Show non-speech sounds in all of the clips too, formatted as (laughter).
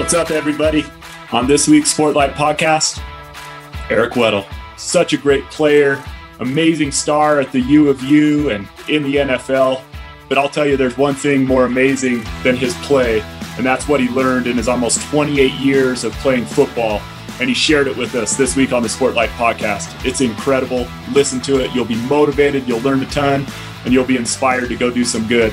What's up, everybody? On this week's Sportlight podcast, Eric Weddle. Such a great player, amazing star at the U of U and in the NFL. But I'll tell you, there's one thing more amazing than his play, and that's what he learned in his almost 28 years of playing football. And he shared it with us this week on the Sportlight podcast. It's incredible. Listen to it. You'll be motivated, you'll learn a ton, and you'll be inspired to go do some good.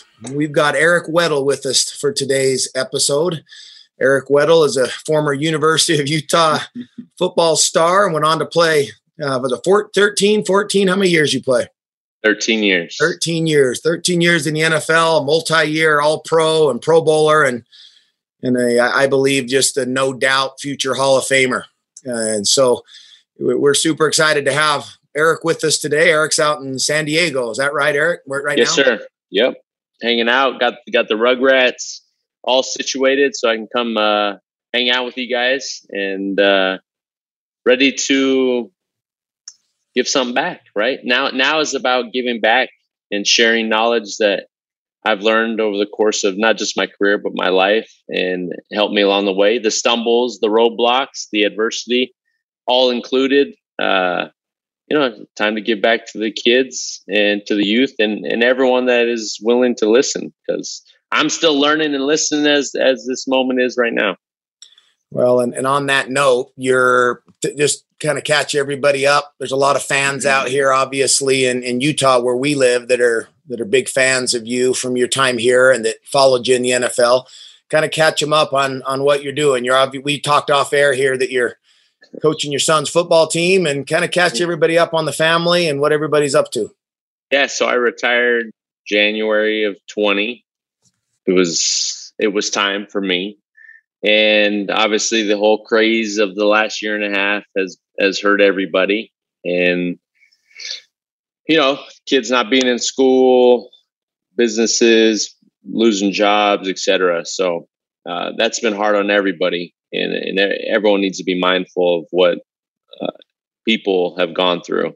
We've got Eric Weddle with us for today's episode. Eric Weddle is a former University of Utah (laughs) football star and went on to play uh, was a four, 13, 14. How many years you play? 13 years. 13 years. 13 years in the NFL, multi-year all pro and pro bowler and and a, I believe just a no doubt future Hall of Famer. Uh, and so we're super excited to have Eric with us today. Eric's out in San Diego. Is that right, Eric? right yes, now? sir. Yep hanging out. Got got the Rugrats all situated, so I can come uh, hang out with you guys and uh, ready to give something back. Right now, now is about giving back and sharing knowledge that I've learned over the course of not just my career but my life, and helped me along the way. The stumbles, the roadblocks, the adversity, all included. Uh, you know, time to give back to the kids and to the youth and, and everyone that is willing to listen because I'm still learning and listening as, as this moment is right now. Well, and, and on that note, you're just kind of catch everybody up. There's a lot of fans out mm-hmm. here, obviously, in, in Utah where we live that are that are big fans of you from your time here and that followed you in the NFL. Kind of catch them up on on what you're doing. You're we talked off air here that you're coaching your son's football team and kind of catch everybody up on the family and what everybody's up to. Yeah, so I retired January of 20. It was it was time for me. And obviously the whole craze of the last year and a half has has hurt everybody and you know, kids not being in school, businesses losing jobs, etc. So uh, that's been hard on everybody and, and everyone needs to be mindful of what uh, people have gone through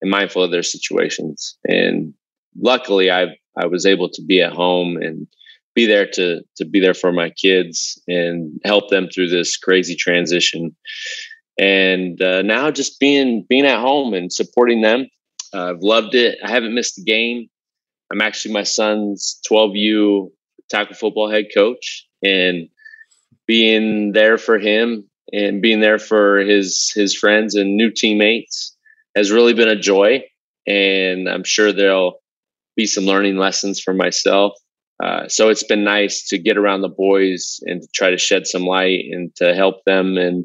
and mindful of their situations. And luckily, I I was able to be at home and be there to to be there for my kids and help them through this crazy transition. And uh, now, just being being at home and supporting them, uh, I've loved it. I haven't missed a game. I'm actually my son's 12U tackle football head coach, and being there for him and being there for his his friends and new teammates has really been a joy. And i'm sure there'll be some learning lessons for myself. Uh, so it's been nice to get around the boys and to try to shed some light and to help them. And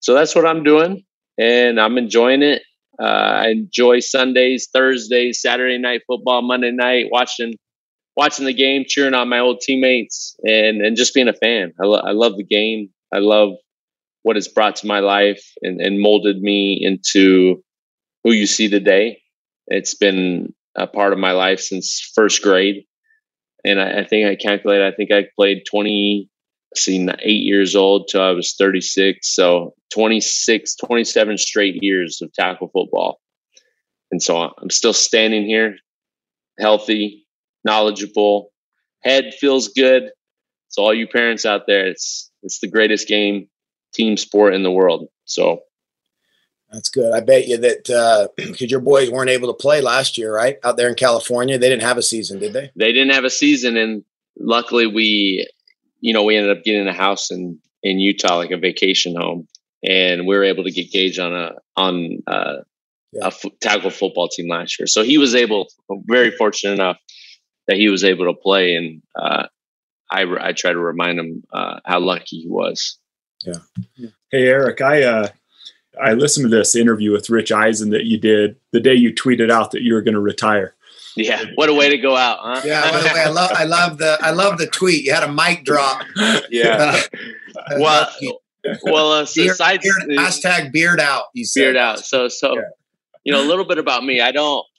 so that's what i'm doing. And i'm enjoying it. Uh, i enjoy sundays thursdays saturday night football monday night watching watching the game, cheering on my old teammates, and and just being a fan. I, lo- I love the game. I love what it's brought to my life and, and molded me into who you see today. It's been a part of my life since first grade. And I, I think I calculated, I think I played 20, see, eight years old till I was 36. So 26, 27 straight years of tackle football. And so I'm still standing here, healthy, knowledgeable, head feels good. So all you parents out there, it's it's the greatest game, team sport in the world. So that's good. I bet you that because uh, (clears throat) your boys weren't able to play last year, right? Out there in California, they didn't have a season, did they? They didn't have a season, and luckily we, you know, we ended up getting a house in in Utah, like a vacation home, and we were able to get Gage on a on uh, yeah. a f- tackle football team last year. So he was able, very fortunate enough that he was able to play. And uh, I, I try to remind him uh, how lucky he was. Yeah. Hey, Eric, I, uh, I listened to this interview with Rich Eisen that you did the day you tweeted out that you were going to retire. Yeah, what a way to go out, huh? Yeah, by the way, I love I love the I love the tweet. You had a mic drop. Yeah. (laughs) well, well, uh, so beard, sides, beard, hashtag beard out. You said beard out. So, so Yeah. you know, a little bit about me. I don't, I,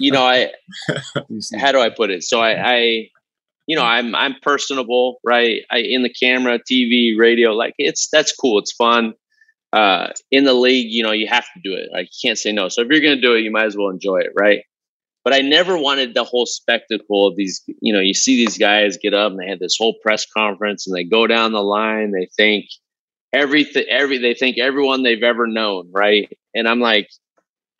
you know, I (laughs) how do I put it? So I, I you know, I'm I'm personable, right? I in the camera, TV, radio, like it's that's cool. It's fun. Uh, in the league, you know, you have to do it. Like you can't say no. So if you're going to do it, you might as well enjoy it, right? But I never wanted the whole spectacle of these. You know, you see these guys get up and they have this whole press conference and they go down the line. They think everything, every they think everyone they've ever known, right? And I'm like,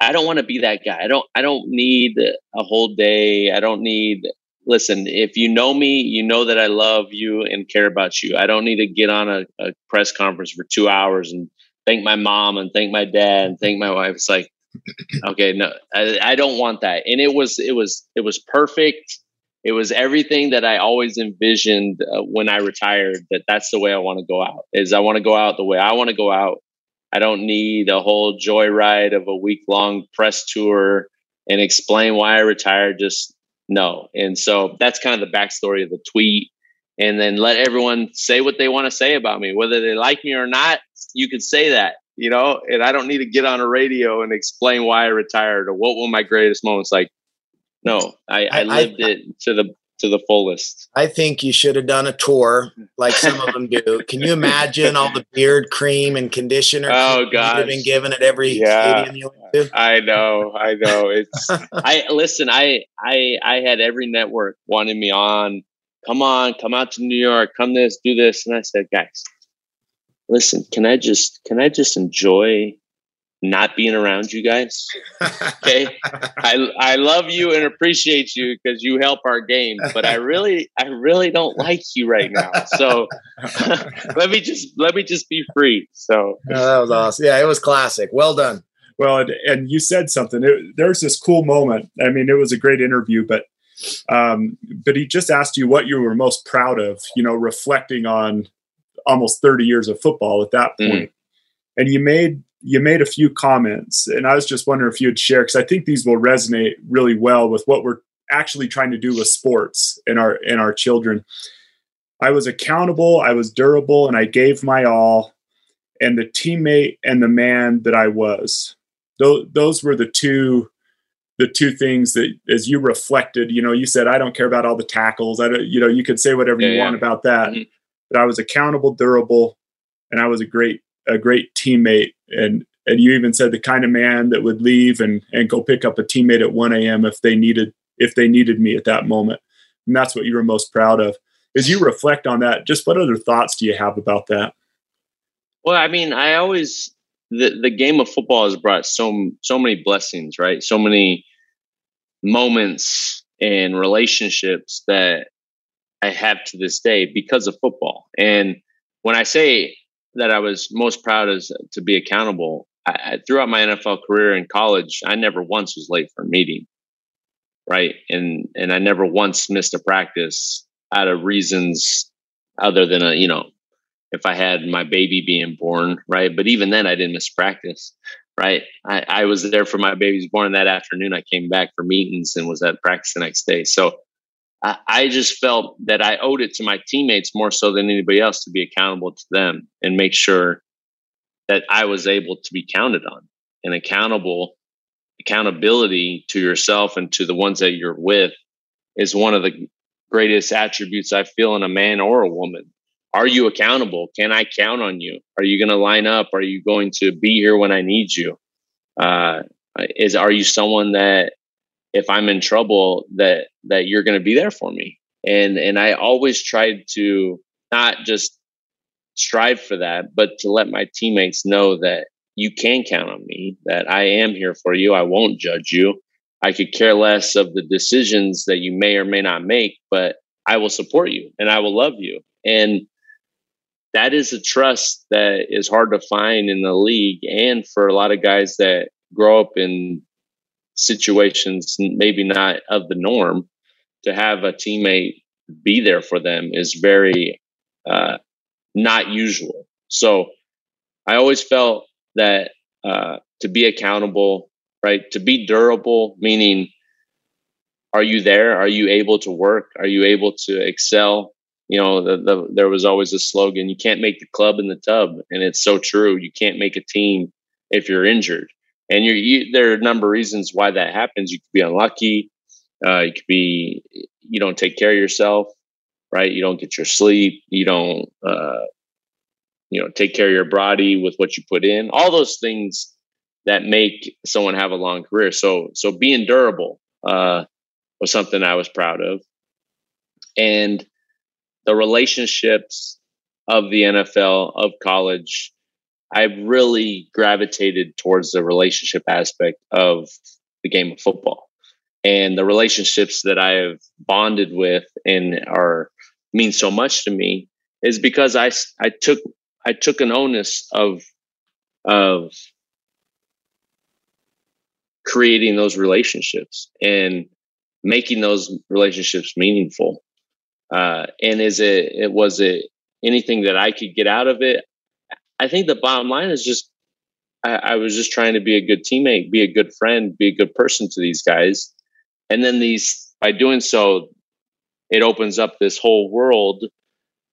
I don't want to be that guy. I don't. I don't need a whole day. I don't need. Listen, if you know me, you know that I love you and care about you. I don't need to get on a, a press conference for two hours and thank my mom and thank my dad and thank my wife. It's like, (clears throat) okay, no, I, I don't want that. And it was, it was, it was perfect. It was everything that I always envisioned uh, when I retired. That that's the way I want to go out. Is I want to go out the way I want to go out. I don't need a whole joyride of a week long press tour and explain why I retired. Just no. And so that's kind of the backstory of the tweet. And then let everyone say what they want to say about me, whether they like me or not. You can say that, you know. And I don't need to get on a radio and explain why I retired or what were my greatest moments. Like, no, I, I, I- lived it to the to the fullest. I think you should have done a tour like some of them do. Can you imagine all the beard cream and conditioner Oh, cream you've been given at every Yeah. stadium you went to? I know, I know. It's (laughs) I listen. I I I had every network wanting me on. Come on, come out to New York. Come this, do this, and I said, guys, listen. Can I just can I just enjoy not being around you guys? (laughs) Okay, I I love you and appreciate you because you help our game, but I really I really don't like you right now. So (laughs) let me just let me just be free. So Oh, that was awesome. Yeah, it was classic. Well done. Well, and, and you said something. It, there's this cool moment. I mean, it was a great interview, but um, but he just asked you what you were most proud of. You know, reflecting on almost 30 years of football at that Mhm. point. and you made you made a few comments, and I was just wondering if you'd share because I think these will resonate really well with what we're actually trying to do with sports and our and our children. I was accountable, I was durable, and I gave my all. And the teammate and the man that I was those those were the two the two things that as you reflected you know you said i don't care about all the tackles i don't you know you could say whatever Yeah, you yeah. want about that Mhm. but i was accountable durable and i was a great a great teammate and and you even said the kind of man that would leave and and go pick up a teammate at 1 a.m if they needed if they needed me at that moment and that's what you were most proud of as you reflect on that just what other thoughts do you have about that Well, I mean, I always the the game of football has brought so so many blessings, right? So many moments and relationships that I have to this day because of football. And when I say that I was most proud is to be accountable, I, throughout my NFL career in college, I never once was late for a meeting, right? And and I never once missed a practice out of reasons other than a you know if I had my baby being born, right? But even then, I didn't miss practice, right? I, I was there for my baby's born that afternoon. I came back for meetings and was at practice the next day. So I, just felt that I owed it to my teammates more so than anybody else to be accountable to them and make sure that I was able to be counted on. And accountable. Accountability to yourself and to the ones that you're with is one of the greatest attributes I feel in a man or a woman. Are you accountable? Can i count on you? Are you going to line up? Are you going to be here when i need you? Uh, is are you someone that if i'm in trouble that that you're going to be there for me. And and i always tried to not just strive for that but to let my teammates know that you can count on me that i am here for you. I won't judge you. I could care less of the decisions that you may or may not make but i will support you and i will love you. And that is a trust that is hard to find in the league and for a lot of guys that grow up in situations maybe not of the norm to have a teammate be there for them is very uh, not usual so i always felt that uh, to be accountable right to be durable meaning are you there? Are you able to work? Are you able to excel? You know, the, the, there was always a slogan: "You can't make the club in the tub," and it's so true. You can't make a team if you're injured, and you're, you, there are a number of reasons why that happens. You could be unlucky. Uh, you could be you don't take care of yourself, right? You don't get your sleep. You don't uh, you know take care of your body with what you put in. All those things that make someone have a long career. So so being durable uh, was something I was proud of, and the relationships of the NFL of college. I really gravitated towards the relationship aspect of the game of football and the relationships that I have bonded with and are mean so much to me is because I I took I took an onus of of creating those relationships and making those relationships meaningful. Uh, and is it, it was it anything that I could get out of it? I think the bottom line is just I, I was just trying to be a good teammate, be a good friend, be a good person to these guys. And then these by doing so, it opens up this whole world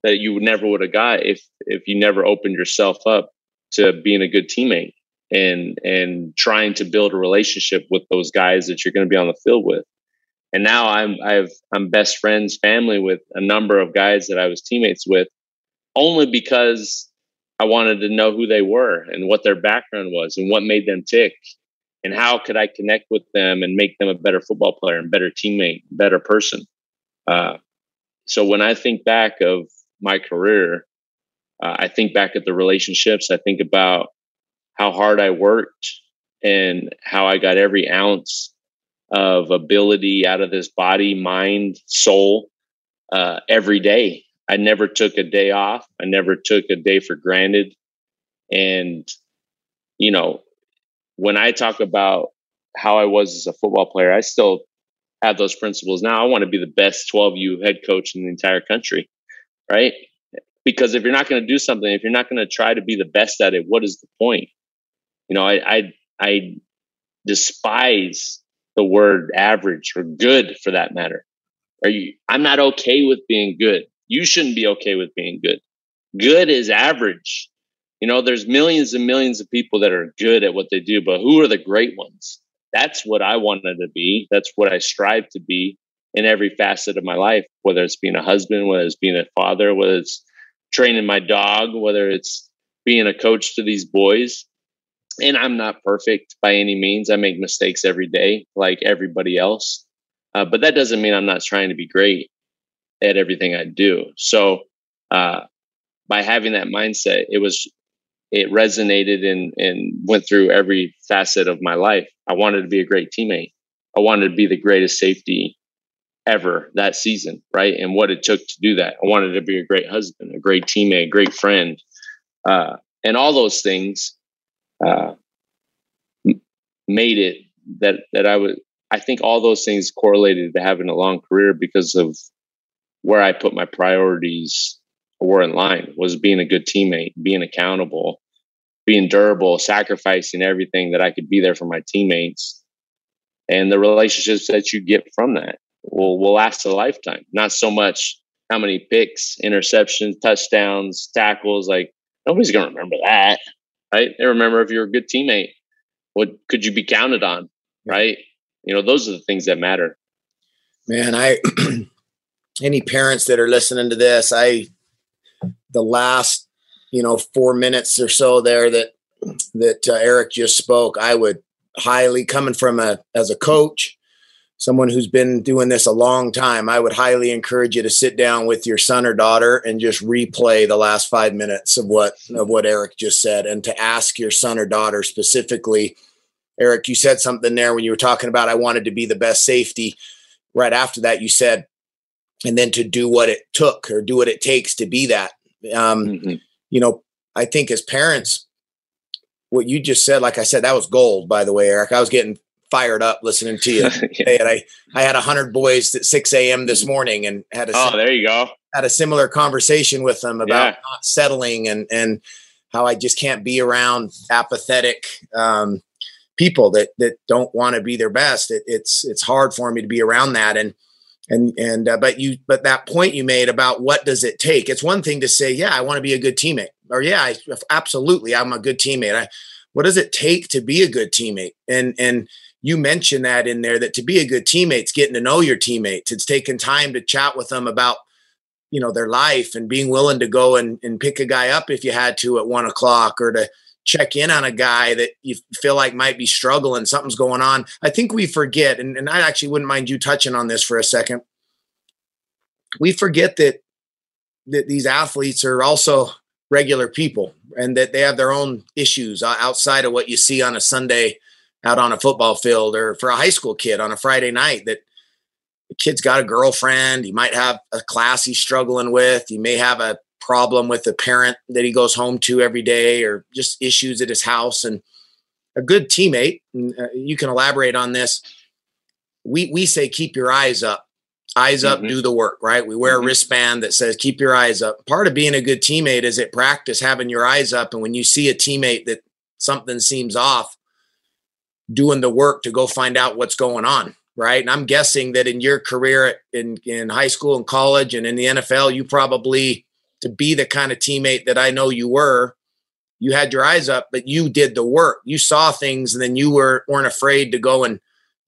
that you never would have got if if you never opened yourself up to being a good teammate and and trying to build a relationship with those guys that you're going to be on the field with. And now I'm I've I'm best friends, family with a number of guys that I was teammates with, only because I wanted to know who they were and what their background was and what made them tick and how could I connect with them and make them a better football player and better teammate, better person. Uh, so when I think back of my career, uh, I think back at the relationships. I think about how hard I worked and how I got every ounce of ability out of this body, mind, soul uh, every day. I never took a day off. I never took a day for granted. And, you know, when I talk about how I was as a football player, I still have those principles now. I want to be the best 12U head coach in the entire country, right? Because if you're not going to do something, if you're not going to try to be the best at it, what is the point? You know, I, I, I despise the word average or good for that matter. Are you, I'm not okay with being good. You shouldn't be okay with being good. Good is average. You know, there's millions and millions of people that are good at what they do, but who are the great ones? That's what I wanted to be. That's what I strive to be in every facet of my life, whether it's being a husband, whether it's being a father, whether it's training my dog, whether it's being a coach to these boys. And I'm not perfect by any means. I make mistakes every day, like everybody else. Uh, but that doesn't mean I'm not trying to be great at everything I do. So, uh, by having that mindset, it was it resonated and, and went through every facet of my life. I wanted to be a great teammate. I wanted to be the greatest safety ever that season, right? And what it took to do that. I wanted to be a great husband, a great teammate, a great friend, uh, and all those things uh, made it that that I would. I think all those things correlated to having a long career because of where I put my priorities were in line was being a good teammate, being accountable, being durable, sacrificing everything that I could be there for my teammates. And the relationships that you get from that will, will last a lifetime. Not so much how many picks, interceptions, touchdowns, tackles. Like nobody's going to remember that, right? They remember if you're a good teammate. What could you be counted on, right? You know, those are the things that matter. Man, I, (clears throat) any parents that are listening to this, I, the last you know four minutes or so there that that uh, Eric just spoke, I would highly coming from a as a coach, someone who's been doing this a long time, I would highly encourage you to sit down with your son or daughter and just replay the last 5 minutes of what of what Eric just said and to ask your son or daughter specifically Eric, you said something there when you were talking about I wanted to be the best safety. Right after that, you said, and then to do what it took or do what it takes to be that. Um, mm-hmm you know, I think as parents, what you just said, like I said, that was gold, by the way, Eric. I was getting fired up listening to (laughs) you. yeah. And I, I had a hundred boys at 6 a.m. this morning and had a, oh, there you go. Had a similar conversation with them about yeah. not settling and, and how I just can't be around apathetic, um, people that that don't want to be their best. It, it's it's hard for me to be around that and and and uh, but you but that point you made about what does it take? It's one thing to say, yeah, I want to be a good teammate, or yeah, I, absolutely, I'm a good teammate. I, what does it take to be a good teammate? And and you mentioned that in there that to be a good teammate, it's getting to know your teammates. It's taking time to chat with them about you know their life and being willing to go and, and pick a guy up if you had to at one o'clock or to check in on a guy that you feel like might be struggling, something's going on. I think we forget, and, and I actually wouldn't mind you touching on this for a second. We forget that that these athletes are also regular people and that they have their own issues uh, outside of what you see on a Sunday out on a football field or for a high school kid on a Friday night that the kid's got a girlfriend, he might have a class he's struggling with, he may have a problem with a parent that he goes home to every day or just issues at his house. And a good teammate and uh, you can elaborate on this. We we say keep your eyes up eyes up mm-hmm. do the work right? We wear mm-hmm. a wristband that says keep your eyes up. Part of being a good teammate is at practice having your eyes up and when you see a teammate that something seems off doing the work to go find out what's going on right? And i'm guessing that in your career in in high school and college and in the nfl you probably to be the kind of teammate that I know you were. You had your eyes up, but you did the work. You saw things, and then you were weren't afraid to go and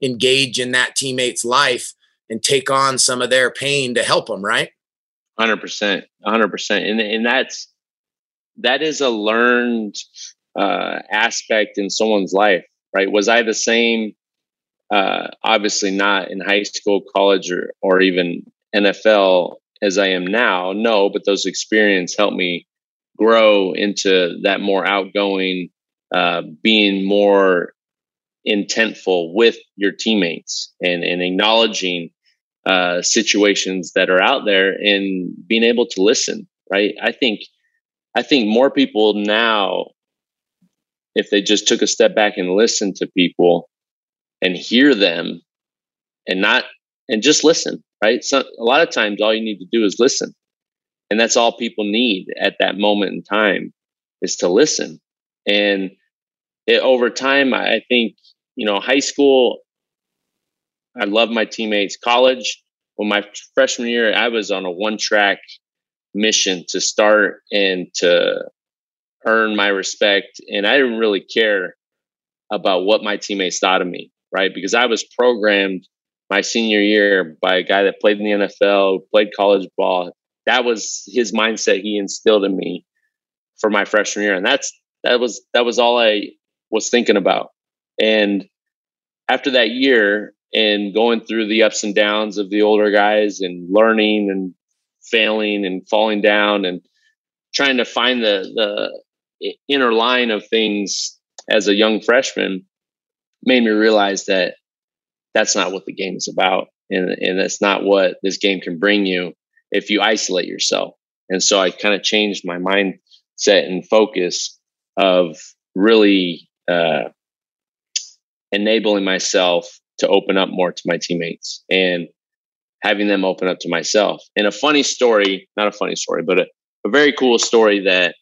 engage in that teammate's life and take on some of their pain to help them. Right? Hundred percent, hundred percent, and and that's that is a learned uh, aspect in someone's life. Right? Was I the same? Uh, obviously not in high school, college, or or even NFL as I am now. No, but those experiences helped me grow into that more outgoing, uh, being more intentful with your teammates and, and acknowledging uh, situations that are out there and being able to listen. Right. I think I think more people now, if they just took a step back and listened to people and hear them and not and just listen right? So a lot of times, all you need to do is listen, and that's all people need at that moment in time is to listen. And it, over time, I think you know, high school, I love my teammates. College, well, my freshman year, I was on a one-track mission to start and to earn my respect, and I didn't really care about what my teammates thought of me, right? Because I was programmed my senior year by a guy that played in the NFL, played college ball. That was his mindset he instilled in me for my freshman year, and that's that was that was all I was thinking about. And after that year, and going through the ups and downs of the older guys, and learning and failing and falling down, and trying to find the the inner line of things as a young freshman, made me realize that that's not what the game is about. And, and that's not what this game can bring you if you isolate yourself. And so I kind of changed my mindset and focus of really uh, enabling myself to open up more to my teammates and having them open up to myself. And a funny story, not a funny story, but a, a very cool story that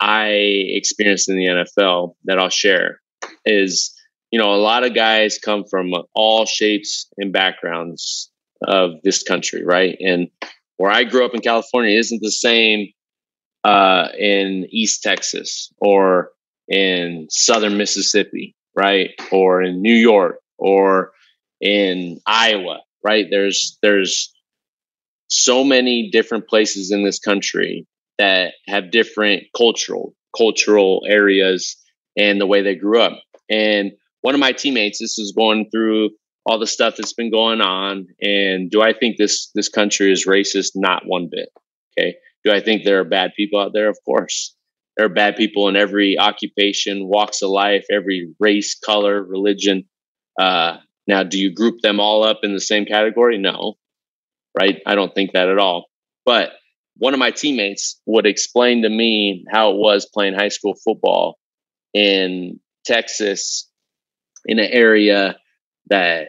I experienced in the NFL that I'll share is you know, a lot of guys come from all shapes and backgrounds of this country, right? And where I grew up in California isn't the same uh, in East Texas or in Southern Mississippi, right? Or in New York or in Iowa, right? There's there's so many different places in this country that have different cultural cultural areas and the way they grew up. And one of my teammates, this is going through all the stuff that's been going on. And do I think this this country is racist? Not one bit. Okay. Do I think there are bad people out there? Of course. There are bad people in every occupation, walks of life, every race, color, religion. Uh, now, do you group them all up in the same category? No, right? I don't think that at all. But one of my teammates would explain to me how it was playing high school football in Texas in an area that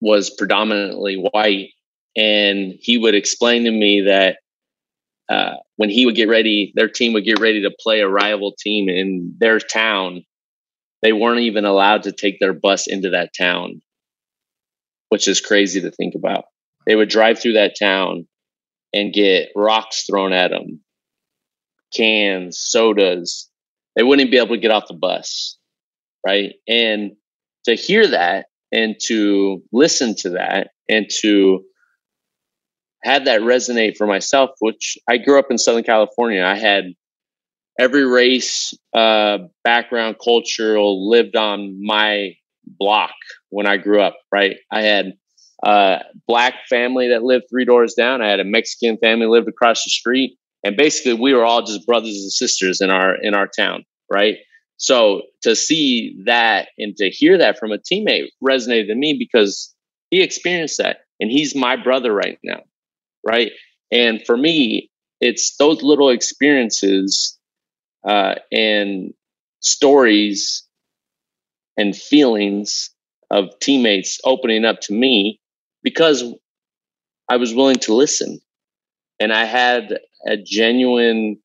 was predominantly white. And he would explain to me that uh, when he would get ready, their team would get ready to play a rival team in their town. they weren't even allowed to take their bus into that town, which is crazy to think about. They would drive through that town and get rocks thrown at them, cans, sodas. They wouldn't be able to get off the bus, right? And to hear that and to listen to that and to have that resonate for myself, which I grew up in Southern California. I had every race, uh, background, cultural lived on my block when I grew up, right? I had a black family that lived three doors down. I had a Mexican family lived across the street. And basically we were all just brothers and sisters in our in our town, right? So to see that and to hear that from a teammate resonated to me because he experienced that and he's my brother right now, right? And for me, it's those little experiences uh, and stories and feelings of teammates opening up to me because I was willing to listen and I had a genuine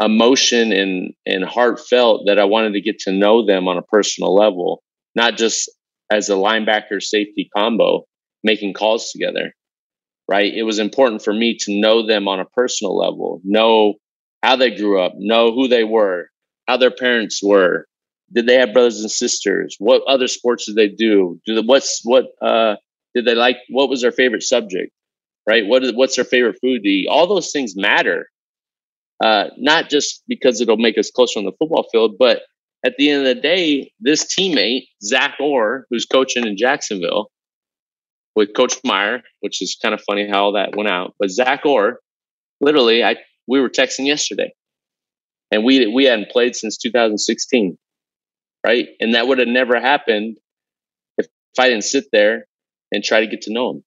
emotion and and heartfelt that I wanted to get to know them on a personal level, not just as a linebacker safety combo making calls together. Right? It was important for me to know them on a personal level, know how they grew up, know who they were, how their parents were, did they have brothers and sisters? What other sports did they do? Do the, what's what uh, did they like? What was their favorite subject? Right? What is what's their favorite food to eat? All those things matter uh, not just because it'll make us closer on the football field, but at the end of the day, this teammate, Zach Orr, who's coaching in Jacksonville with Coach Meyer, which is kind of funny how that went out. But Zach Orr, literally, I we were texting yesterday, and we we hadn't played since 2016, right? And that would have never happened if, if I didn't sit there and try to get to know him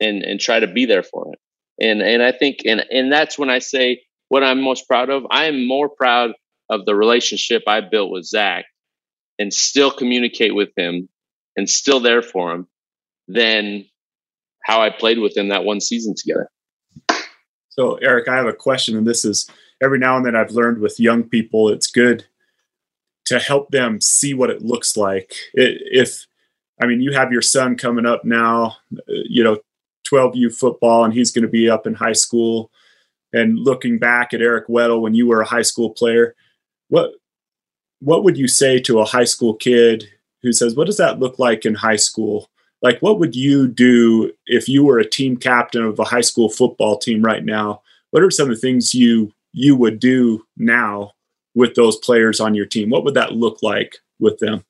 and and try to be there for him. And and I think and and that's when I say what I'm most proud of. I am more proud of the relationship I built with Zach and still communicate with him and still there for him than how I played with him that one season together. So, Eric, I have a question, and this is every now and then I've learned with young people, it's good to help them see what it looks like. It, if, I mean, you have your son coming up now, uh, you know, 12U football, and he's going to be up in high school and looking back at Eric Weddle when you were a high school player, what what would you say to a high school kid who says, "What does that look like in high school?" Like, what would you do if you were a team captain of a high school football team right now? What are some of the things you you would do now with those players on your team? What would that look like with them?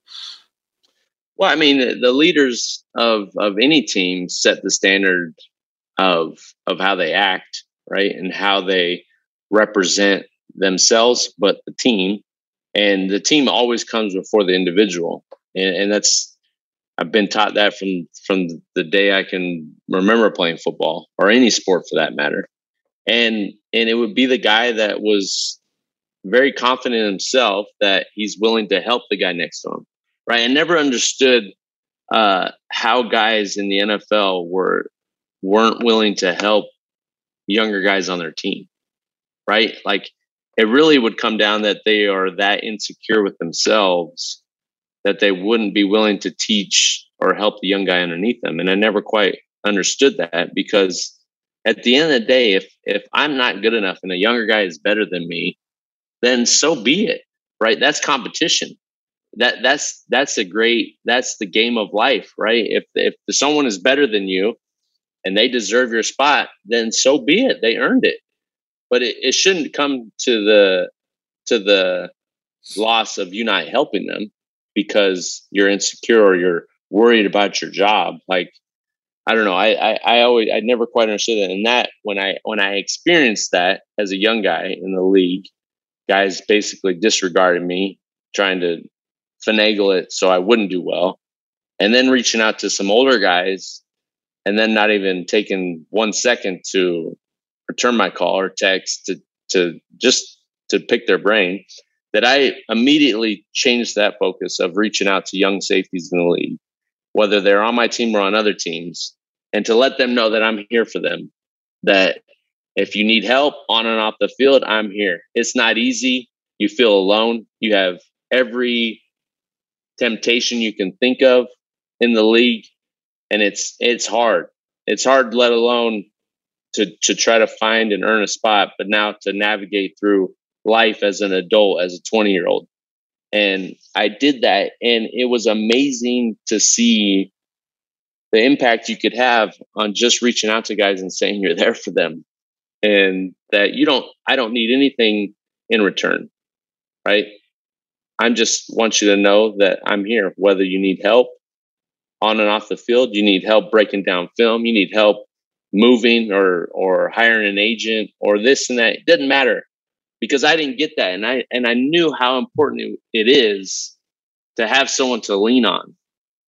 Well, I mean, the leaders of of any team set the standard of of how they act right? And how they represent themselves, but the team. And the team always comes before the individual. And, and that's I've been taught that from from the day I can remember playing football or any sport for that matter. And and it would be the guy that was very confident in himself that he's willing to help the guy next to him. Right. I never understood uh, how guys in the NFL were weren't willing to help younger guys on their team, right? Like it really would come down that they are that insecure with themselves that they wouldn't be willing to teach or help the young guy underneath them. And I never quite understood that because at the end of the day, if if I'm not good enough and a younger guy is better than me, then so be it. Right? That's competition. That that's that's a great that's the game of life, right? If if someone is better than you and they deserve your spot, then so be it. They earned it. But it, it shouldn't come to the to the loss of you not helping them because you're insecure or you're worried about your job. Like I don't know. I, I, I always I never quite understood that. And that when I when I experienced that as a young guy in the league, guys basically disregarded me, trying to finagle it so I wouldn't do well. And then reaching out to some older guys and then not even taking one second to return my call or text to to just to pick their brain that I immediately changed that focus of reaching out to young safeties in the league, whether they're on my team or on other teams, and to let them know that I'm here for them. That if you need help on and off the field, I'm here. It's not easy. You feel alone. You have every temptation you can think of in the league, and it's it's hard. It's hard, let alone to to try to find and earn a spot, but now to navigate through life as an adult, as a 20 year old. And I did that, and it was amazing to see the impact you could have on just reaching out to guys and saying you're there for them and that you don't i don't need anything in return right i just want you to know that i'm here whether you need help on and off the field you need help breaking down film you need help moving or or hiring an agent or this and that it doesn't matter because i didn't get that and i and i knew how important it is to have someone to lean on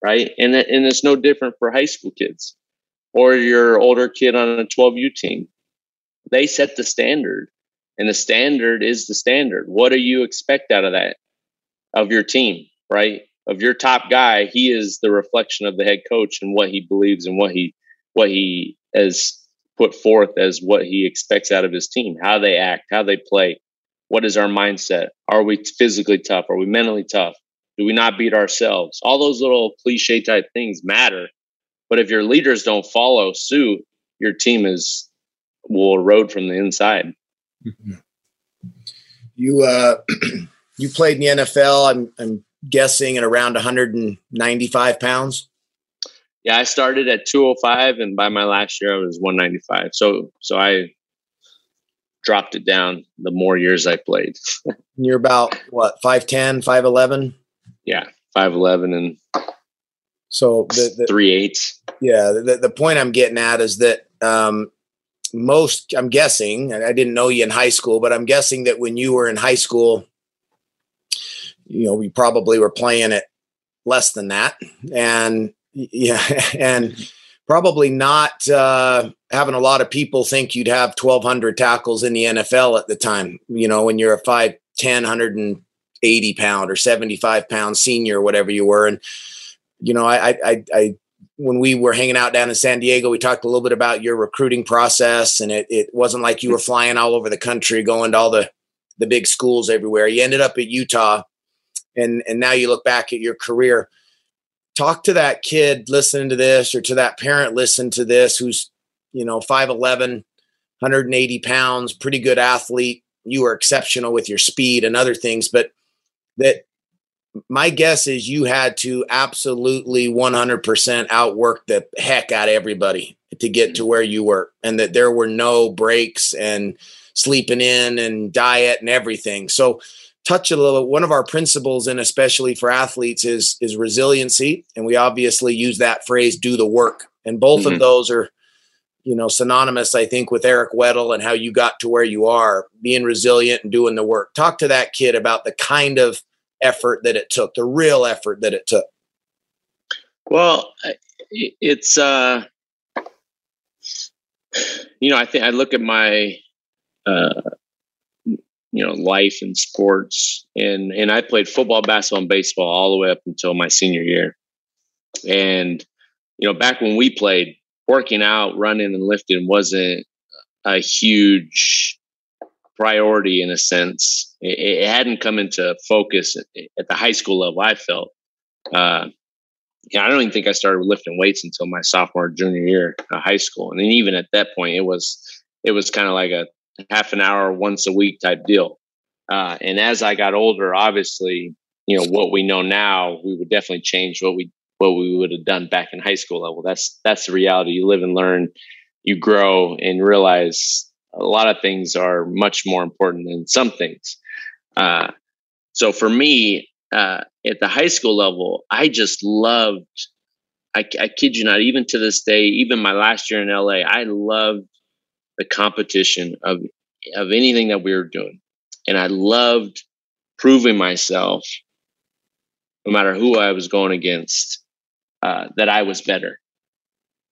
right? And and it's no different for high school kids or your older kid on a 12U team. They set the standard, and the standard is the standard. What do you expect out of that of your team, right? Of your top guy, he is the reflection of the head coach and what he believes and what he what he has put forth as what he expects out of his team, how they act, how they play. What is our mindset? Are we physically tough? Are we mentally tough? Do we not beat ourselves? All those little cliche type things matter. But if your leaders don't follow suit, your team is will erode from the inside. Mm-hmm. You uh, (clears throat) you played in the NFL. I'm I'm guessing at around 195 pounds. Yeah, I started at 205, and by my last year, I was 195. So so I dropped it down the more years I played. (laughs) You're about what 5'10, 5'11? yeah, five eleven and so the, the three eight. Yeah, the, the point I'm getting at is that um, most I'm guessing, I didn't know you in high school, but I'm guessing that when you were in high school, you know, we probably were playing it less than that, and yeah, (laughs) and probably not uh, having a lot of people think you'd have 1,200 tackles in the NFL at the time. You know, when you're a 5'10", 100 80 pound or 75 pound senior, whatever you were. And, you know, I, I, I, when we were hanging out down in San Diego, we talked a little bit about your recruiting process and it, it wasn't like you were flying all over the country, going to all the, the big schools everywhere. You ended up at Utah and, and now you look back at your career, talk to that kid listening to this or to that parent listen to this, who's, you know, 5'11, 180 pounds, pretty good athlete. You were exceptional with your speed and other things, but that my guess is you had to absolutely 100% outwork the heck out of everybody to get to where you were and that there were no breaks and sleeping in and diet and everything so touch a little one of our principles and especially for athletes is is resiliency and we obviously use that phrase do the work and both mm-hmm. of those are you know synonymous i think with eric weddle and how you got to where you are being resilient and doing the work talk to that kid about the kind of effort that it took, the real effort that it took? Well, it's uh you know, I think I look at my uh you know life and sports and and I played football, basketball, and baseball all the way up until my senior year. And you know, back when we played, working out, running and lifting wasn't a huge priority in a sense. It, it, hadn't come into focus at, the high school level. I felt. Uh, yeah, I don't even think I started lifting weights until my sophomore junior year of high school, and then even at that point, it was it was kind of like a half an hour once a week type deal. Uh, and as I got older, obviously, you know what we know now, we would definitely change what we what we would have done back in high school level. That's that's the reality. You live and learn, you grow, and realize a lot of things are much more important than some things. Uh, so for me, uh, at the high school level, I just loved. I, I kid you not, even to this day, even my last year in LA, I loved the competition of of anything that we were doing, and I loved proving myself, no matter who I was going against, uh, that I was better,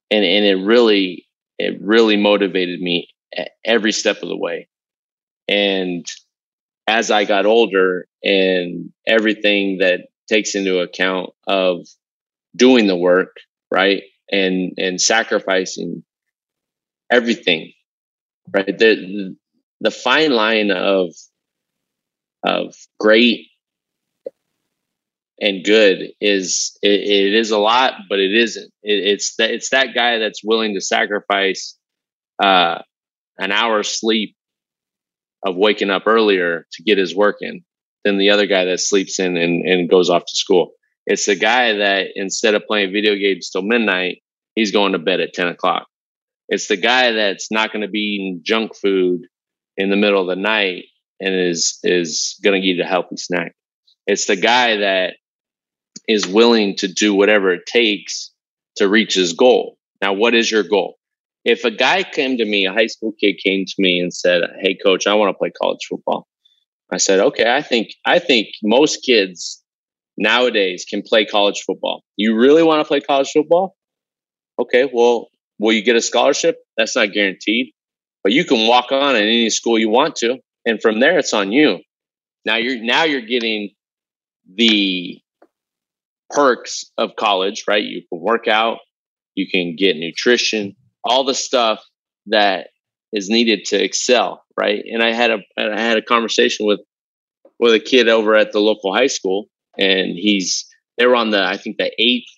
and and it really it really motivated me every step of the way. And as I got older and everything that takes into account of doing the work, right? And and sacrificing everything, right? The the fine line of of great and good is it, it is a lot, but it isn't. It, it's that it's that guy that's willing to sacrifice uh, an hour sleep of waking up earlier to get his work in than the other guy that sleeps in and, and goes off to school. It's the guy that instead of playing video games till midnight, he's going to bed at 10 o'clock. It's the guy that's not going to be eating junk food in the middle of the night and is is going to eat a healthy snack. It's the guy that is willing to do whatever it takes to reach his goal. Now, what is your goal? If a guy came to me, a high school kid came to me and said, "Hey, coach, I want to play college football," I said, "Okay, I think I think most kids nowadays can play college football. You really want to play college football? Okay, well, will you get a scholarship? That's not guaranteed, but you can walk on at any school you want to, and from there, it's on you. Now you're now you're getting the perks of college, right? You can work out, you can get nutrition, all the stuff that is needed to excel, right? And I had a I had a conversation with with a kid over at the local high school, and he's they were on the I think the eighth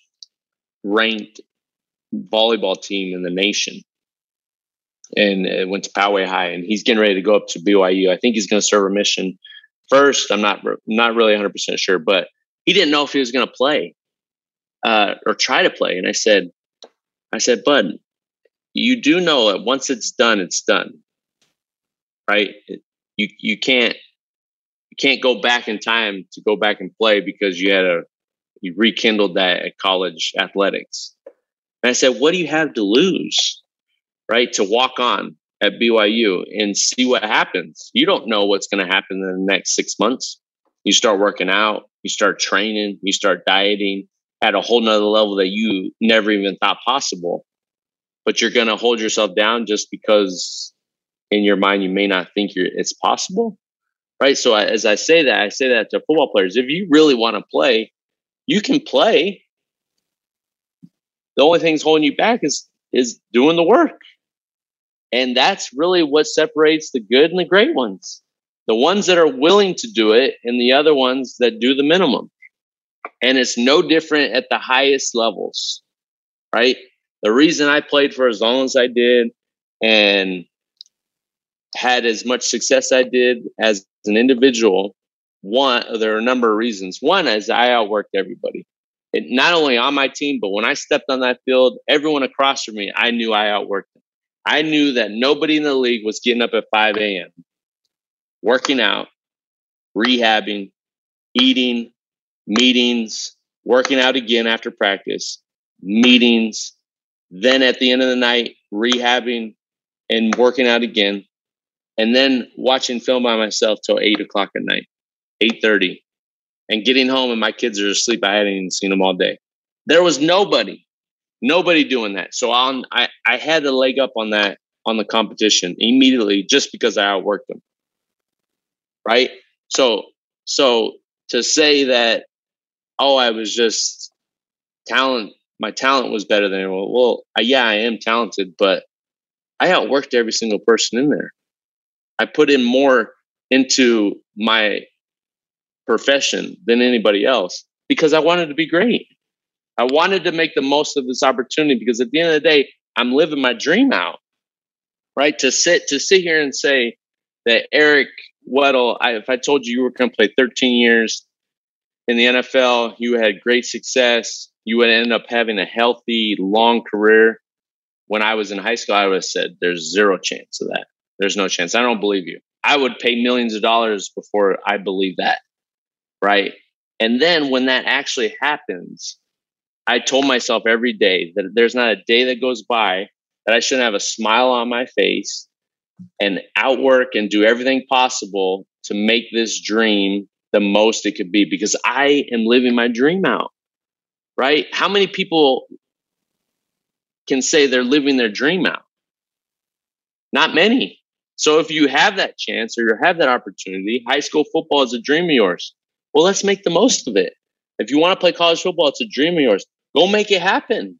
ranked volleyball team in the nation, and went to Poway High, and he's getting ready to go up to BYU. I think he's going to serve a mission first. I'm not not really 100 percent sure, but he didn't know if he was going to play uh, or try to play. And I said, I said, Bud, you do know that once it's done, it's done, right? You you can't you can't go back in time to go back and play because you had a you rekindled that at college athletics. And I said, what do you have to lose, right? To walk on at BYU and see what happens. You don't know what's going to happen in the next six months. You start working out, you start training, you start dieting at a whole nother level that you never even thought possible. But you're going to hold yourself down just because in your mind you may not think it's possible. Right. So as I say that, I say that to football players. If you really want to play, you can play. The only thing's holding you back is is doing the work. And that's really what separates the good and the great ones the ones that are willing to do it and the other ones that do the minimum. And it's no different at the highest levels, right? The reason I played for as long as I did and had as much success I did as an individual, one, there are a number of reasons. One is I outworked everybody. It, not only on my team, but when I stepped on that field, everyone across from me, I knew I outworked them. I knew that nobody in the league was getting up at 5 a.m working out, rehabbing, eating, meetings, working out again after practice, meetings, then at the end of the night, rehabbing and working out again, and then watching film by myself till eight o'clock at night, eight thirty, and getting home and my kids are asleep. I hadn't even seen them all day. There was nobody, nobody doing that. So on, I I had the leg up on that on the competition immediately just because I outworked them right? So so to say that oh I was just talent my talent was better than anyone. Well, yeah, I am talented, but I outworked every single person in there. I put in more into my profession than anybody else because I wanted to be great. I wanted to make the most of this opportunity because at the end of the day, I'm living my dream out. Right? To sit to sit here and say that Eric Weddle, I, if I told you you were going to play 13 years in the NFL, you had great success, you would end up having a healthy, long career. When I was in high school, I would have said, There's zero chance of that. There's no chance. I don't believe you. I would pay millions of dollars before I believe that. Right. And then when that actually happens, I told myself every day that there's not a day that goes by that I shouldn't have a smile on my face and outwork and do everything possible to make this dream the most it could be because I am living my dream out. Right? How many people can say they're living their dream out? Not many. So if you have that chance or you have that opportunity, high school football is a dream of yours. Well, let's make the most of it. If you want to play college football, it's a dream of yours. Go make it happen.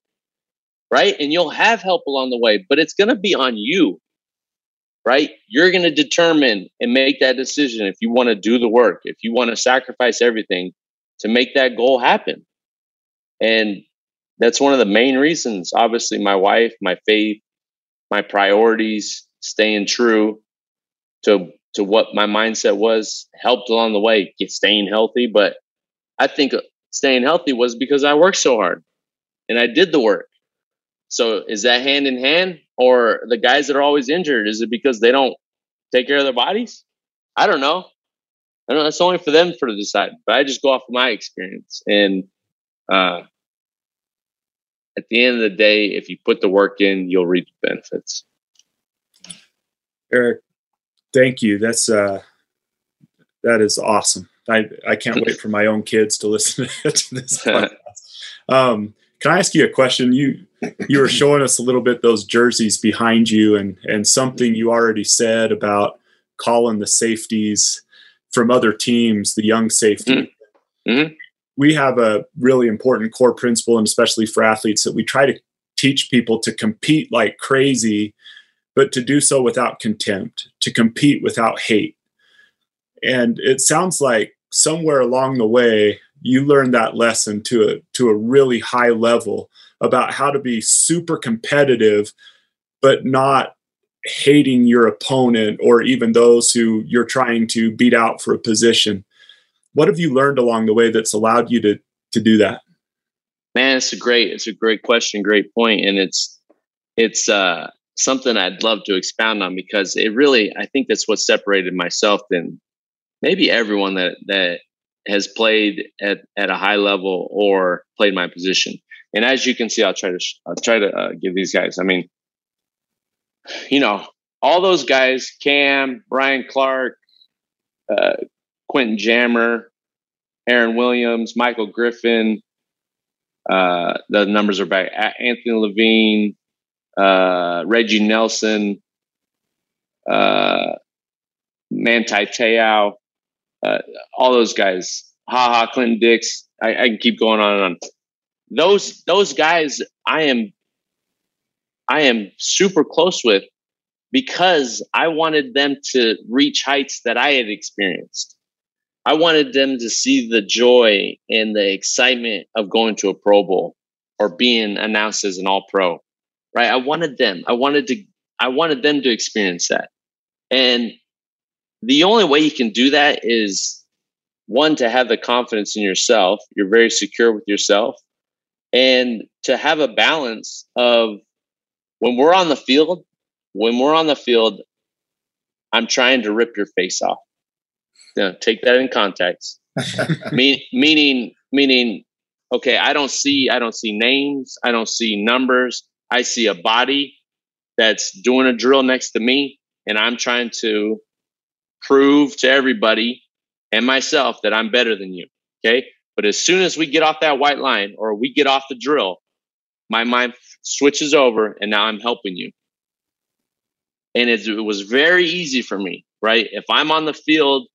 Right? And you'll have help along the way, but it's going to be on you right? You're going to determine and make that decision if you want to do the work, if you want to sacrifice everything to make that goal happen. And that's one of the main reasons. Obviously, my wife, my faith, my priorities, staying true to to what my mindset was helped along the way, get staying healthy. But I think staying healthy was because I worked so hard and I did the work. So is that hand in hand? Or the guys that are always injured, is it because they don't take care of their bodies? I don't know. I don't know. It's only for them for to decide. But I just go off of my experience. And uh, at the end of the day, if you put the work in, you'll reap the benefits. Eric, thank you. That's uh, that is awesome. I I can't wait for my own kids to (laughs) listen to this (laughs) (laughs) podcast. Um, can I ask you a question? You you were showing us a little bit those jerseys behind you, and and something you already said about calling the safeties from other teams the young safety. Mm-hmm. mm-hmm. We have a really important core principle, and especially for athletes, that we try to teach people to compete like crazy, but to do so without contempt, to compete without hate. And it sounds like somewhere along the way, you learned that lesson to a to a really high level about how to be super competitive but not hating your opponent or even those who you're trying to beat out for a position what have you learned along the way that's allowed you to to do that man it's a great it's a great question great point and it's it's uh something i'd love to expound on because it really i think that's what separated myself and maybe everyone that that has played at, at a high level or played my position. And as you can see, I'll try to I'll try to uh, give these guys. I mean, you know, all those guys: Cam, Brian Clark, uh, Quentin Jammer, Aaron Williams, Michael Griffin. Uh, the numbers are back. Anthony Levine, uh, Reggie Nelson, uh, Manti Te'o, uh, all those guys, Ha Ha, Clinton Dix. I, I can keep going on and on. Those those guys, I am, I am super close with because I wanted them to reach heights that I had experienced. I wanted them to see the joy and the excitement of going to a Pro Bowl or being announced as an All Pro. Right? I wanted them. I wanted to. I wanted them to experience that. And the only way you can do that is one to have the confidence in yourself you're very secure with yourself and to have a balance of when we're on the field when we're on the field i'm trying to rip your face off now, take that in context (laughs) Me- meaning meaning okay i don't see i don't see names i don't see numbers i see a body that's doing a drill next to me and i'm trying to prove to everybody and myself that I'm better than you. Okay. But as soon as we get off that white line or we get off the drill, my mind switches over and now I'm helping you. And it, it was very easy for me, right? If I'm on the field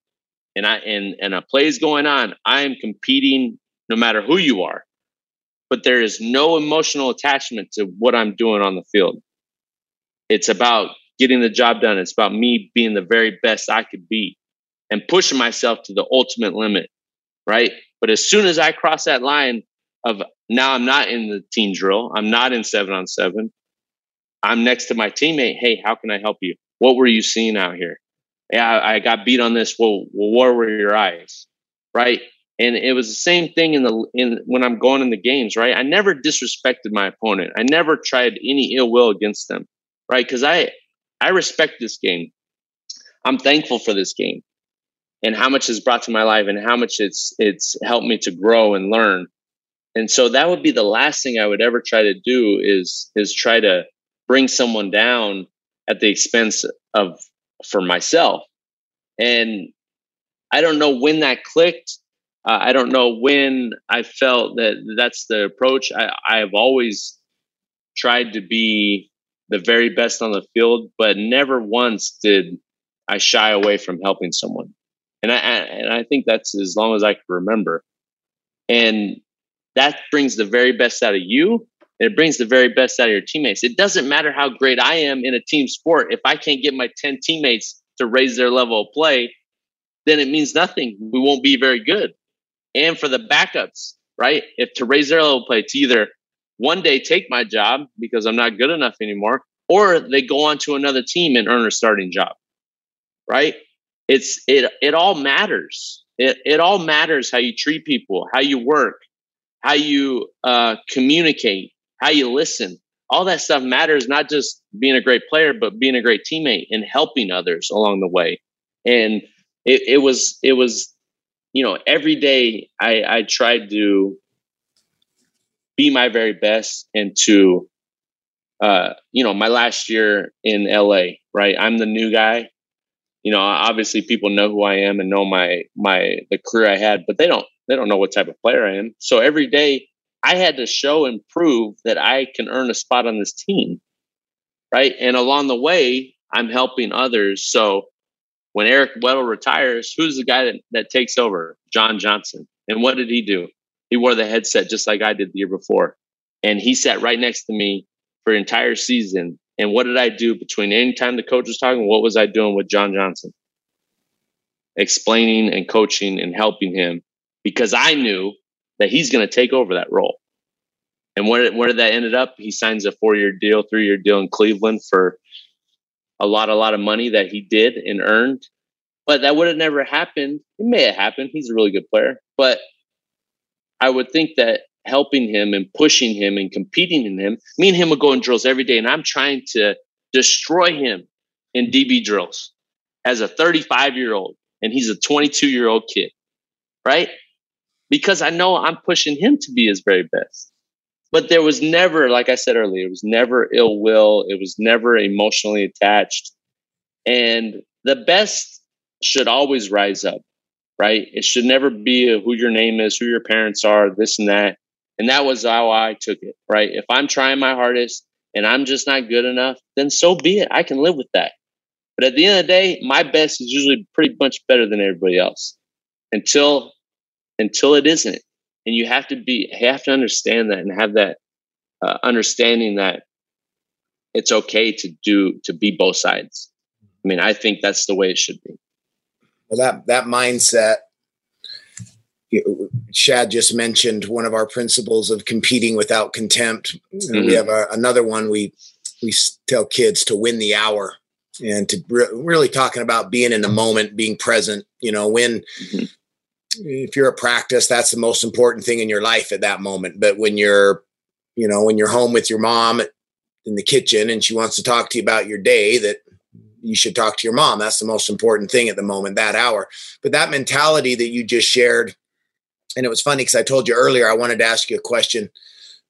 and I and and a play is going on, I am competing no matter who you are. But there is no emotional attachment to what I'm doing on the field. It's about getting the job done. It's about me being the very best I could be and pushing myself to the ultimate limit. Right. But as soon as I cross that line of now I'm not in the team drill, I'm not in seven on seven, I'm next to my teammate. Hey, how can I help you? What were you seeing out here? Yeah, I, got beat on this. Well, where were your eyes? Right. And it was the same thing in the in when I'm going in the games, right? I never disrespected my opponent. I never tried any ill will against them, right? Because I I respect this game. I'm thankful for this game and how much it's brought to my life and how much it's it's helped me to grow and learn. And so that would be the last thing I would ever try to do is is try to bring someone down at the expense of for myself. And I don't know when that clicked. Uh, I don't know when I felt that that's the approach. I, I've always tried to be the very best on the field, but never once did I shy away from helping someone. And I and I think that's as long as I can remember. And that brings the very best out of you, and it brings the very best out of your teammates. It doesn't matter how great I am in a team sport. If I can't get my 10 teammates to raise their level of play, then it means nothing. We won't be very good. And for the backups, right? If to raise their level play, to either one day take my job because I'm not good enough anymore, or they go on to another team and earn a starting job, right? It's it it all matters. It it all matters how you treat people, how you work, how you uh, communicate, how you listen. All that stuff matters. Not just being a great player, but being a great teammate and helping others along the way. And it, it was it was you know every day I I tried to be my very best and to uh, you know, my last year in LA, right? I'm the new guy. You know, obviously people know who I am and know my my the career I had, but they don't they don't know what type of player I am. So every day I had to show and prove that I can earn a spot on this team. Right? And along the way, I'm helping others. So when Eric Weddle retires, who's the guy that, that takes over? John Johnson. And what did he do? He wore the headset just like I did the year before. And he sat right next to me for an entire season. And what did I do between any time the coach was talking? What was I doing with John Johnson? Explaining and coaching and helping him because I knew that he's going to take over that role. And where, where did that ended up? He signs a four year deal, three year deal in Cleveland for a lot, a lot of money that he did and earned. But that would have never happened. It may have happened. He's a really good player. But I would think that helping him and pushing him and competing in him. Me and him would go in drills every day, and I'm trying to destroy him in DB drills as a 35 year old, and he's a 22 year old kid, right? Because I know I'm pushing him to be his very best. But there was never, like I said earlier, it was never ill will. It was never emotionally attached. And the best should always rise up, right? It should never be who your name is, who your parents are, this and that. And that was how I took it, right? If I'm trying my hardest and I'm just not good enough, then so be it. I can live with that. But at the end of the day, my best is usually pretty much better than everybody else until until it isn't. And you have to be have to understand that and have that uh, understanding that it's okay to do to be both sides. I mean, I think that's the way it should be. Well, that that mindset Shad just mentioned one of our principles of competing without contempt. Mm-hmm. We have a, another one we we tell kids to win the hour and to re- really talking about being in the moment, being present. You know, when mm-hmm. If you're at practice, that's the most important thing in your life at that moment. But when you're, you know, when you're home with your mom in the kitchen and she wants to talk to you about your day, that you should talk to your mom. That's the most important thing at the moment, that hour. But that mentality that you just shared and it was funny because I told you earlier I wanted to ask you a question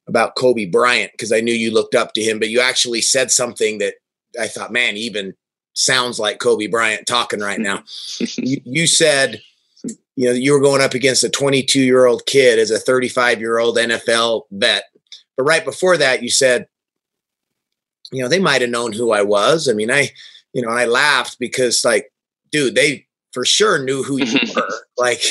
about Kobe Bryant because I knew you looked up to him, but you actually said something that I thought, man, even sounds like Kobe Bryant talking right now. (laughs) you, you, said, you know, you were going up against a 22 year old kid as a 35 year old NFL vet. But right before that, you said, you know, they might have known who I was. I mean, I, you know, and I laughed because, like, dude, they for sure knew who you (laughs) were. like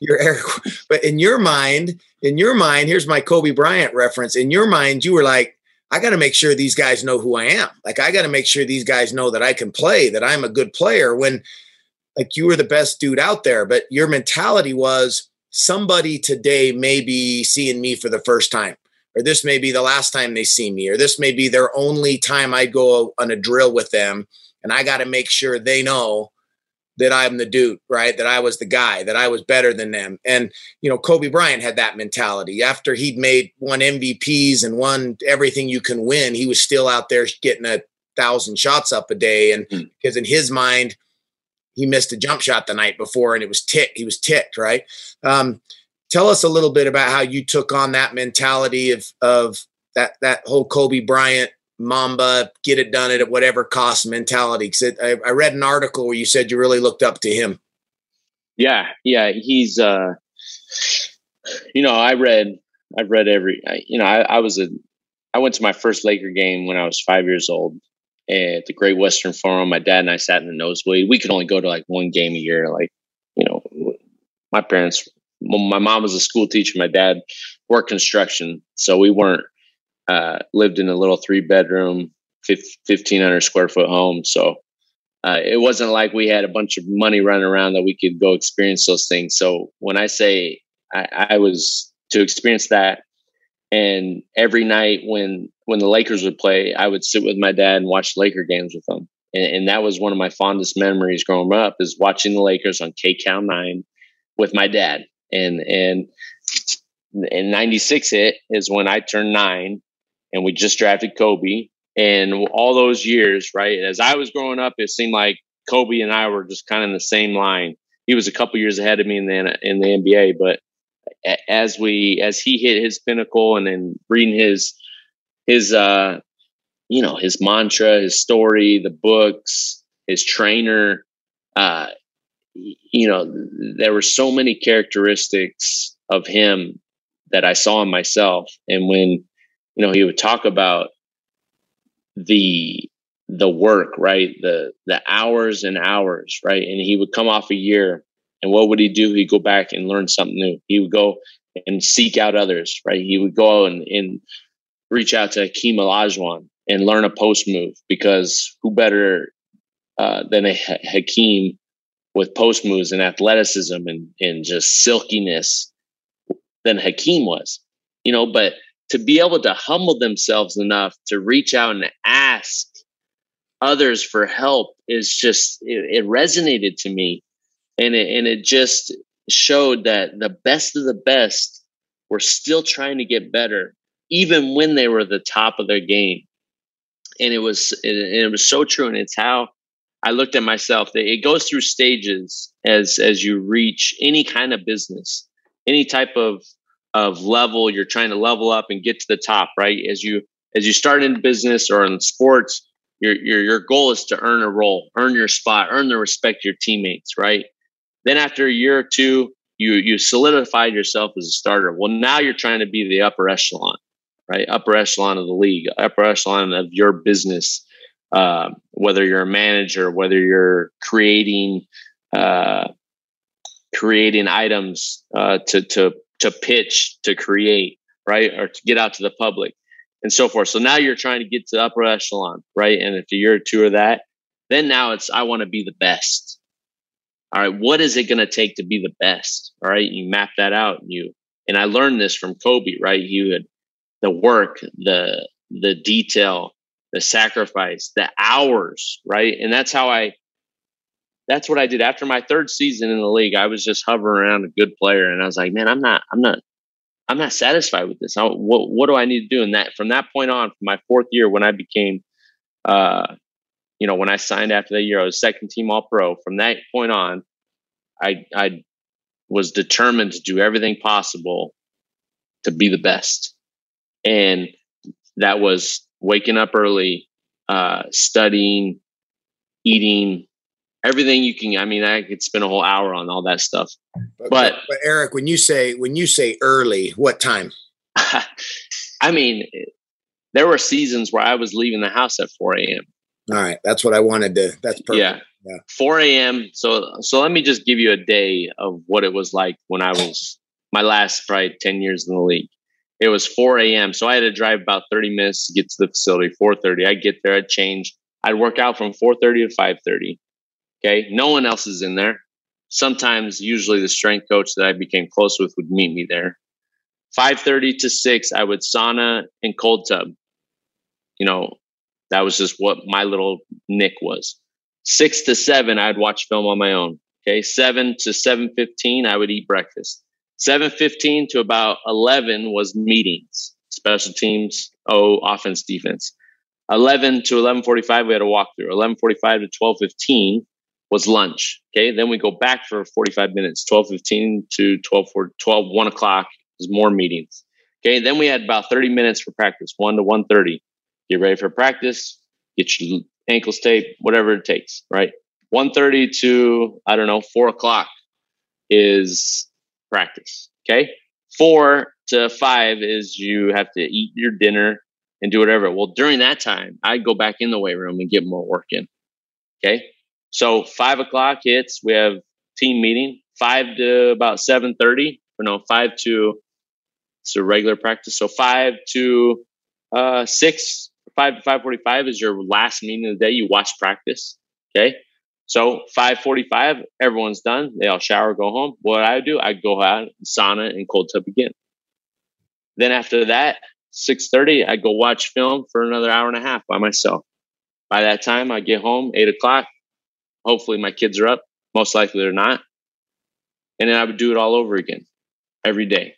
you're Eric, but in your mind, in your mind, here's my Kobe Bryant reference. In your mind, you were like, I got to make sure these guys know who I am. Like I got to make sure these guys know that I can play, that I'm a good player. When like you were the best dude out there, but your mentality was somebody today may be seeing me for the first time or this may be the last time they see me, or this may be their only time I go on a drill with them. And I got to make sure they know that I'm the dude, right? That I was the guy, that I was better than them. And, you know, Kobe Bryant had that mentality. After he'd made one MVPs and won everything you can win, he was still out there getting a thousand shots up a day. And mm. because in his mind, he missed a jump shot the night before and it was ticked. He was ticked, right? Um, tell us a little bit about how you took on that mentality of, of that, that whole Kobe Bryant Mamba, get it done at whatever cost mentality. Because I, I read an article where you said you really looked up to him. Yeah, yeah, he's. uh You know, I read, I've read every. You know, I, I was a, I went to my first Laker game when I was five years old at the Great Western Forum. My dad and I sat in the nosebleed. We could only go to like one game a year. Like, you know, my parents. My mom was a school teacher. My dad worked construction, so we weren't uh, lived in a little three bedroom, 1500 square foot home. So uh, it wasn't like we had a bunch of money running around that we could go experience those things. So when I say I, I was to experience that, and every night when when the Lakers would play, I would sit with my dad and watch Laker games with them. And, and that was one of my fondest memories growing up is watching the Lakers on KCAL nine with my dad. And and in '96 hit is when I turned nine, and we just drafted Kobe. And all those years, right? As I was growing up, it seemed like Kobe and I were just kind of in the same line. He was a couple years ahead of me in the in the NBA, but as we as he hit his pinnacle and then reading his his uh you know his mantra his story the books his trainer uh you know there were so many characteristics of him that i saw in myself and when you know he would talk about the the work right the the hours and hours right and he would come off a year and what would he do? He'd go back and learn something new. He would go and seek out others, right? He would go and, and reach out to Hakeem Olajuwon and learn a post move because who better uh, than a Hakeem with post moves and athleticism and, and just silkiness than Hakeem was, you know, but to be able to humble themselves enough to reach out and ask others for help is just, it, it resonated to me. And it, and it just showed that the best of the best were still trying to get better even when they were the top of their game. And it was it, it was so true. And it's how i looked at myself. It goes through stages as as you reach any kind of business any type of of level you're trying to level up and get to the top right? As you as you start in business or in sports your your your goal is to earn a role earn your spot earn the respect of your teammates right? Then after a year or two, you you solidified yourself as a starter. Well, now you're trying to be the upper echelon, right? Upper echelon of the league, upper echelon of your business. Uh, whether you're a manager, whether you're creating uh, creating items uh, to to to pitch, to create, right, or to get out to the public, and so forth. So now you're trying to get to upper echelon, right? And if or two of that, then now it's I want to be the best all right what is it going to take to be the best all right you map that out and you and i learned this from kobe right you had the work the the detail the sacrifice the hours right? And that's how i that's what i did. After my third season in the league i was just hovering around a good player and i was like man i'm not i'm not i'm not satisfied with this. I, what, what do i need to do? And that from that point on from my fourth year when i became uh you know, when I signed after that year, I was second team All Pro. From that point on, I I was determined to do everything possible to be the best, and that was waking up early, uh, studying, eating, everything you can. I mean, I could spend a whole hour on all that stuff. But, but, but Eric, when you say when you say early, what time? (laughs) I mean, there were seasons where I was leaving the house at 4 a.m. All right, that's what I wanted to. That's perfect. Yeah. yeah. 4 a.m. So so let me just give you a day of what it was like when I was my last probably 10 years in the league. It was 4 a.m. So I had to drive about 30 minutes to get to the facility. 4:30. I get there, I'd change. I'd work out from 4:30 to 5:30. Okay, no one else is in there. Sometimes, usually, the strength coach that I became close with would meet me there. 5:30 to 6, I would sauna and cold tub. You know, that was just what my little nick was. Six to seven, I'd watch film on my own. Okay, seven to seven fifteen, I would eat breakfast. Seven fifteen to about eleven was meetings, special teams, oh, offense, defense. Eleven to eleven forty-five, we had a walkthrough. Eleven forty-five to twelve fifteen was lunch. Okay, then we go back for forty-five minutes. Twelve fifteen to 12, 12 1 o'clock is more meetings. Okay, then we had about thirty minutes for practice, one to 1:30. get ready for practice, get your ankles taped, whatever it takes, right? 1.30 to, I don't know, 4 o'clock is practice, okay? 4 to 5 is you have to eat your dinner and do whatever. Well, during that time, I go back in the weight room and get more work in, okay? So 5 o'clock hits, we have team meeting, 5 to about 7.30, or no, 5 to, it's a regular practice. So 5 to uh, six, five to five forty-five is your last meeting of the day. You watch practice. Okay. So five forty-five, everyone's done. They all shower, go home. What I do, I go out, sauna, and cold tub again. Then after that, six thirty, I go watch film for another hour and a half by myself. By that time, I get home eight o'clock. Hopefully, my kids are up. Most likely, they're not. And then I would do it all over again every day.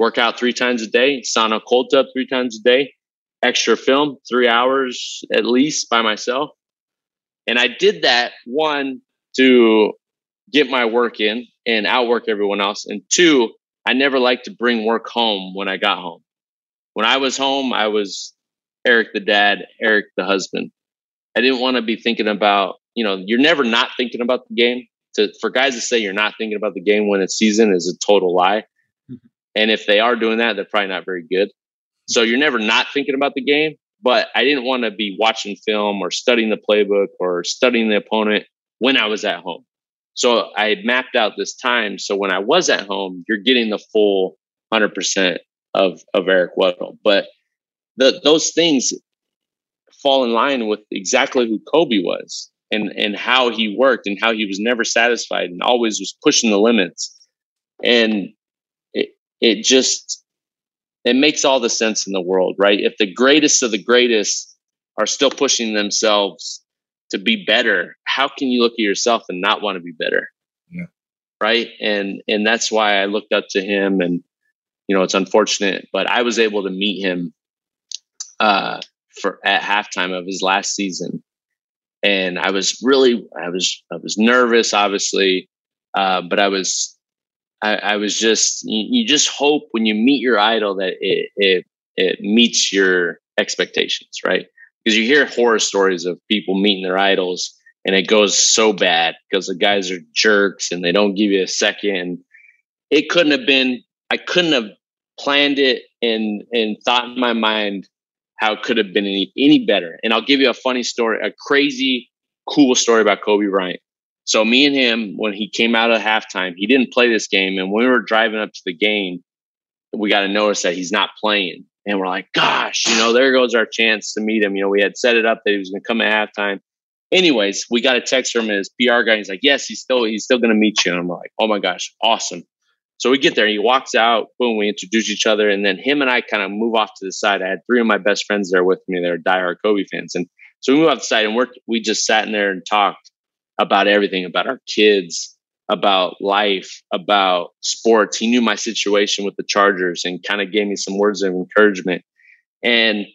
Work out three times a day, sauna, cold tub three times a day, extra film, three hours at least by myself. And I did that one to get my work in and outwork everyone else. And two, I never liked to bring work home when I got home. When I was home, I was Eric the dad, Eric the husband. I didn't want to be thinking about, you know, you're never not thinking about the game. To for guys to say you're not thinking about the game when it's season is a total lie. Mm-hmm. And if they are doing that, they're probably not very good. So you're never not thinking about the game. But I didn't want to be watching film or studying the playbook or studying the opponent when I was at home. So I mapped out this time. So when I was at home, you're getting the full 100% of, of Eric Weddle. But the, those things fall in line with exactly who Kobe was and, and how he worked and how he was never satisfied and always was pushing the limits. And it, it just, it makes all the sense in the world, right? If the greatest of the greatest are still pushing themselves to be better, how can you look at yourself and not want to be better? Yeah. Right. And and that's why I looked up to him and you know it's unfortunate, but I was able to meet him uh for at halftime of his last season. And I was really I was I was nervous, obviously. Uh, but I was I, I was just you, you, just hope when you meet your idol that it it it meets your expectations, right? because you hear horror stories of people meeting their idols and it goes so bad because the guys are jerks and they don't give you a second. It couldn't have been, I couldn't have planned it and, and thought in my mind how it could have been any, any better. And I'll give you a funny story, a crazy, cool story about Kobe Bryant. So me and him, when he came out of halftime, he didn't play this game. And when we were driving up to the game, we got to notice that he's not playing and we're like, gosh, you know, there goes our chance to meet him. You know, we had set it up that he was going to come at halftime. Anyways, we got a text from his PR guy. He's like, yes, he's still he's still going to meet you. And I'm like, oh my gosh, awesome. So we get there. He walks out. Boom, we introduce each other, and then him and I kind of move off to the side. I had three of my best friends there with me. They're diehard Kobe fans, and so we move off the side, and we're we just sat in there and talked about everything, about our kids, about life, about sports. He knew my situation with the Chargers and kind of gave me some words of encouragement. And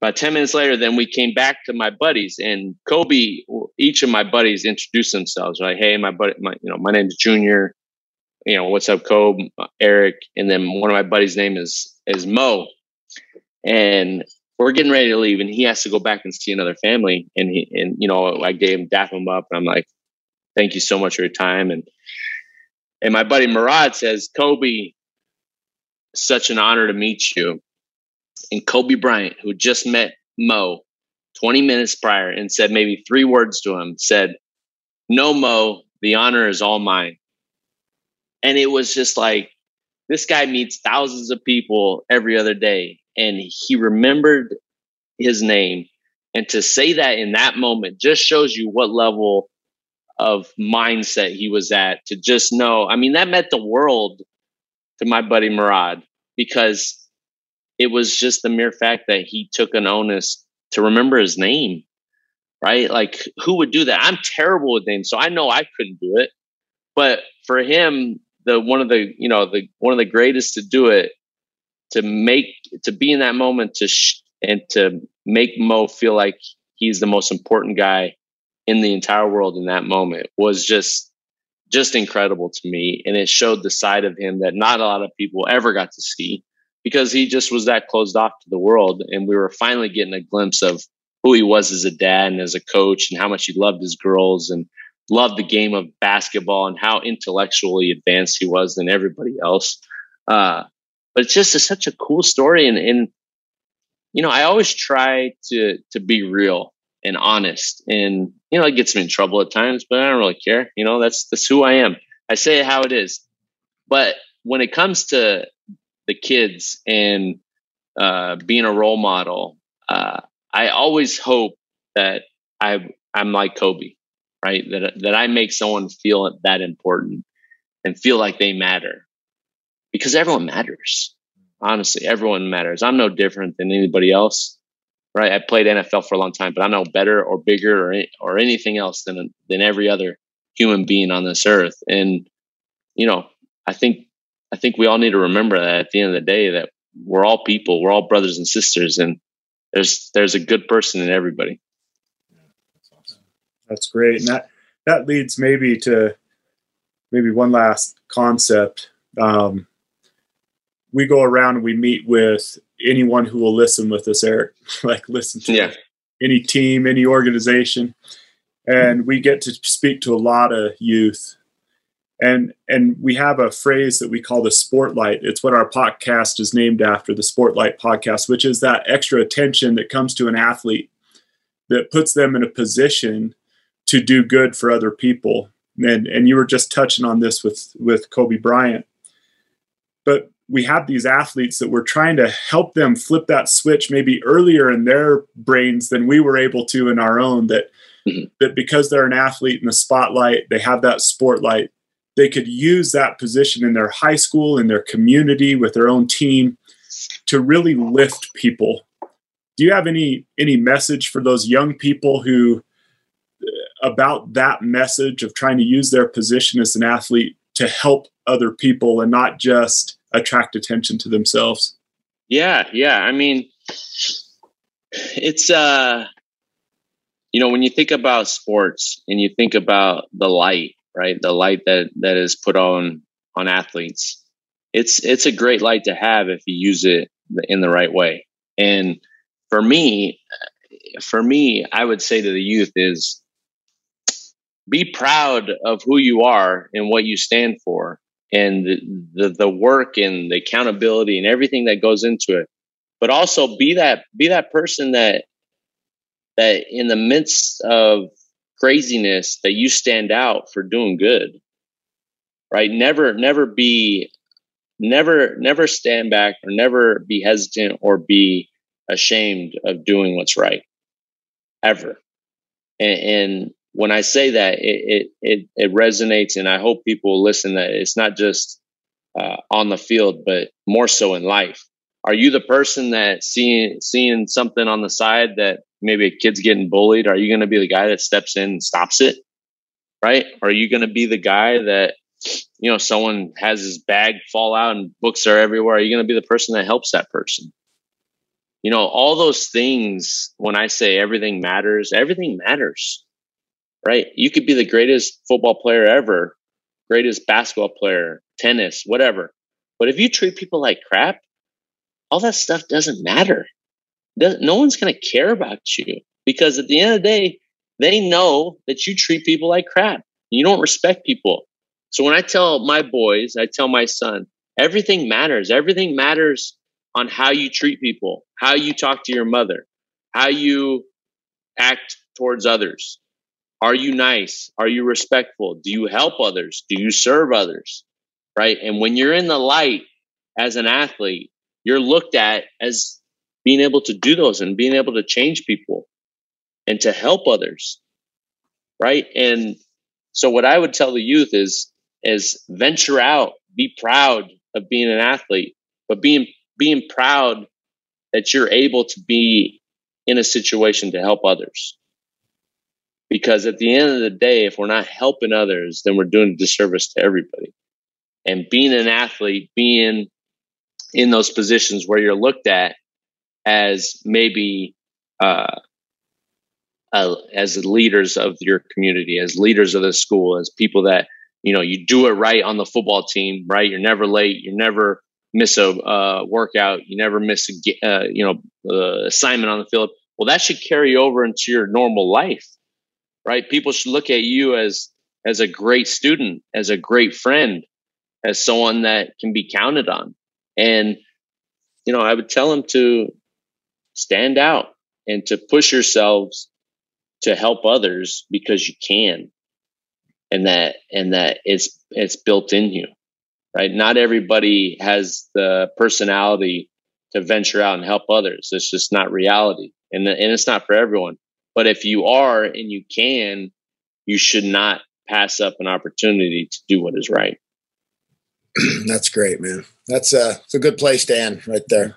about 10 minutes later, then we came back to my buddies and Kobe, each of my buddies introduced themselves like, Hey, my buddy, my, you know, my name's Junior, you know, what's up, Kobe, Eric. And then one of my buddies' name is, is Mo. And we're getting ready to leave and he has to go back and see another family. And he, and, you know, I gave him, dap him up and I'm like, thank you so much for your time. And and my buddy Murad says, Kobe, such an honor to meet you. And Kobe Bryant, who just met Mo 20 minutes prior and said maybe three words to him, said, No, Mo, the honor is all mine. And it was just like, this guy meets thousands of people every other day. And he remembered his name. And to say that in that moment just shows you what level of mindset he was at to just know. I mean, that meant the world to my buddy Murad because it was just the mere fact that he took an onus to remember his name, right? Like, who would do that? I'm terrible with names, so I know I couldn't do it. But for him, the one of the you know the one of the greatest to do it, to make to be in that moment to sh- and to make Mo feel like he's the most important guy in the entire world in that moment was just just incredible to me. And it showed the side of him that not a lot of people ever got to see because he just was that closed off to the world. And we were finally getting a glimpse of who he was as a dad and as a coach and how much he loved his girls and loved the game of basketball and how intellectually advanced he was than everybody else. Uh, but it's just such a cool story and, and you know i always try to to be real and honest. And, you know, it gets me in trouble at times, but I don't really care. You know, that's, that's who I am. I say how it is. But when it comes to the kids and uh, being a role model, uh, I always hope that I I'm like Kobe, right? That that I make someone feel that important and feel like they matter, because everyone matters. Honestly, everyone matters. I'm no different than anybody else, right? I played NFL for a long time, but I'm no better or bigger or or anything else than than every other human being on this earth. And you know, I think I think we all need to remember that at the end of the day that we're all people, we're all brothers and sisters, and there's there's a good person in everybody. That's great, and that that leads maybe to maybe one last concept. Um, we go around and we meet with anyone who will listen with us, Eric. (laughs) like listen to yeah. any team, any organization, and we get to speak to a lot of youth. And and we have a phrase that we call the Sportlight. It's what our podcast is named after the Sportlight podcast which is that extra attention that comes to an athlete that puts them in a position to do good for other people. And and you were just touching on this with with Kobe Bryant. But we have these athletes that we're trying to help them flip that switch maybe earlier in their brains than we were able to in our own that mm-hmm. that because they're an athlete in the spotlight they have that spotlight they could use that position in their high school, in their community, with their own team to really lift people. Do you have any any message for those young people who uh, about that message of trying to use their position as an athlete to help other people and not just attract attention to themselves? Yeah, yeah. I mean, it's uh you know when you think about sports and you think about the light right? The light that that is put on on athletes. It's it's a great light to have if you use it in the right way. And for me, for me, I would say to the youth is be proud of who you are and what you stand for and the, the, the work and the accountability and everything that goes into it. But also be that be that person that that in the midst of craziness that you stand out for doing good right? Never never be never never stand back or never be hesitant or be ashamed of doing what's right ever. And, and when i say that it, it, it it resonates and i hope people listen that it's not just uh, on the field but more so in life are you the person that seeing seeing something on the side that maybe a kid's getting bullied, are you going to be the guy that steps in and stops it? Right? Are you going to be the guy that, you know, someone has his bag fall out and books are everywhere? Are you going to be the person that helps that person? You know, all those things, when I say everything matters, everything matters, right? You could be the greatest football player ever, greatest basketball player, tennis, whatever. But if you treat people like crap, all that stuff doesn't matter no one's going to care about you because at the end of the day, they know that you treat people like crap. You don't respect people. So when I tell my boys, I tell my son, everything matters. Everything matters on how you treat people, how you talk to your mother, how you act towards others. Are you nice? Are you respectful? Do you help others? Do you serve others? Right. And when you're in the light as an athlete, you're looked at as being able to do those and being able to change people and to help others right and so what i would tell the youth is is venture out be proud of being an athlete but being being proud that you're able to be in a situation to help others because at the end of the day if we're not helping others then we're doing a disservice to everybody and being an athlete being in those positions where you're looked at as maybe uh, uh, as leaders of your community, as leaders of the school, as people that you know you do it right on the football team, right? You're never late. You never miss a uh, workout. You never miss a uh, you know uh, assignment on the field. Well, that should carry over into your normal life, right? People should look at you as as a great student, as a great friend, as someone that can be counted on. And you know, I would tell them to stand out and to push yourselves to help others because you can and that and that it's it's built in you right not everybody has the personality to venture out and help others. It's just not reality, and and it's not for everyone. But if you are and you can, you should not pass up an opportunity to do what is right. (clears throat) That's great, man. That's a, it's a good place to end right there.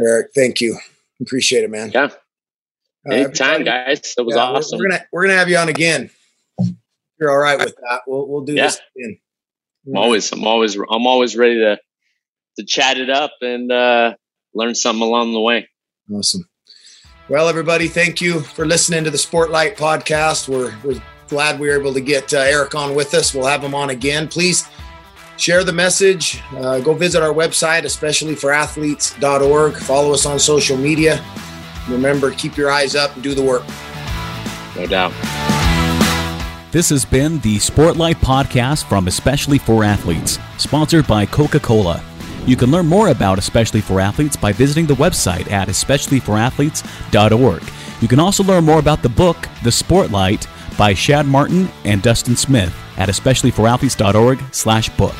Eric, thank you. Appreciate it, man. Yeah. Uh, Anytime, guys. That was yeah, awesome. We're, we're, gonna we're gonna have you on again. You're all right with that. We'll we'll do yeah. this again. I'm always I'm always I'm always ready to to chat it up and uh, learn something along the way. Awesome. Well, everybody, thank you for listening to the Sportlight podcast. We're we're glad we were able to get uh, Eric on with us. We'll have him on again. Please share the message. Uh, go visit our website, especially for athletes.org. Follow us on social media. Remember, keep your eyes up and do the work. No doubt. This has been the Sportlight Podcast from Especially for Athletes, sponsored by Coca Cola. You can learn more about Especially for Athletes by visiting the website at especiallyforathletes.org. You can also learn more about the book, The Sportlight, by Shad Martin and Dustin Smith at especiallyforathletes.org slash book.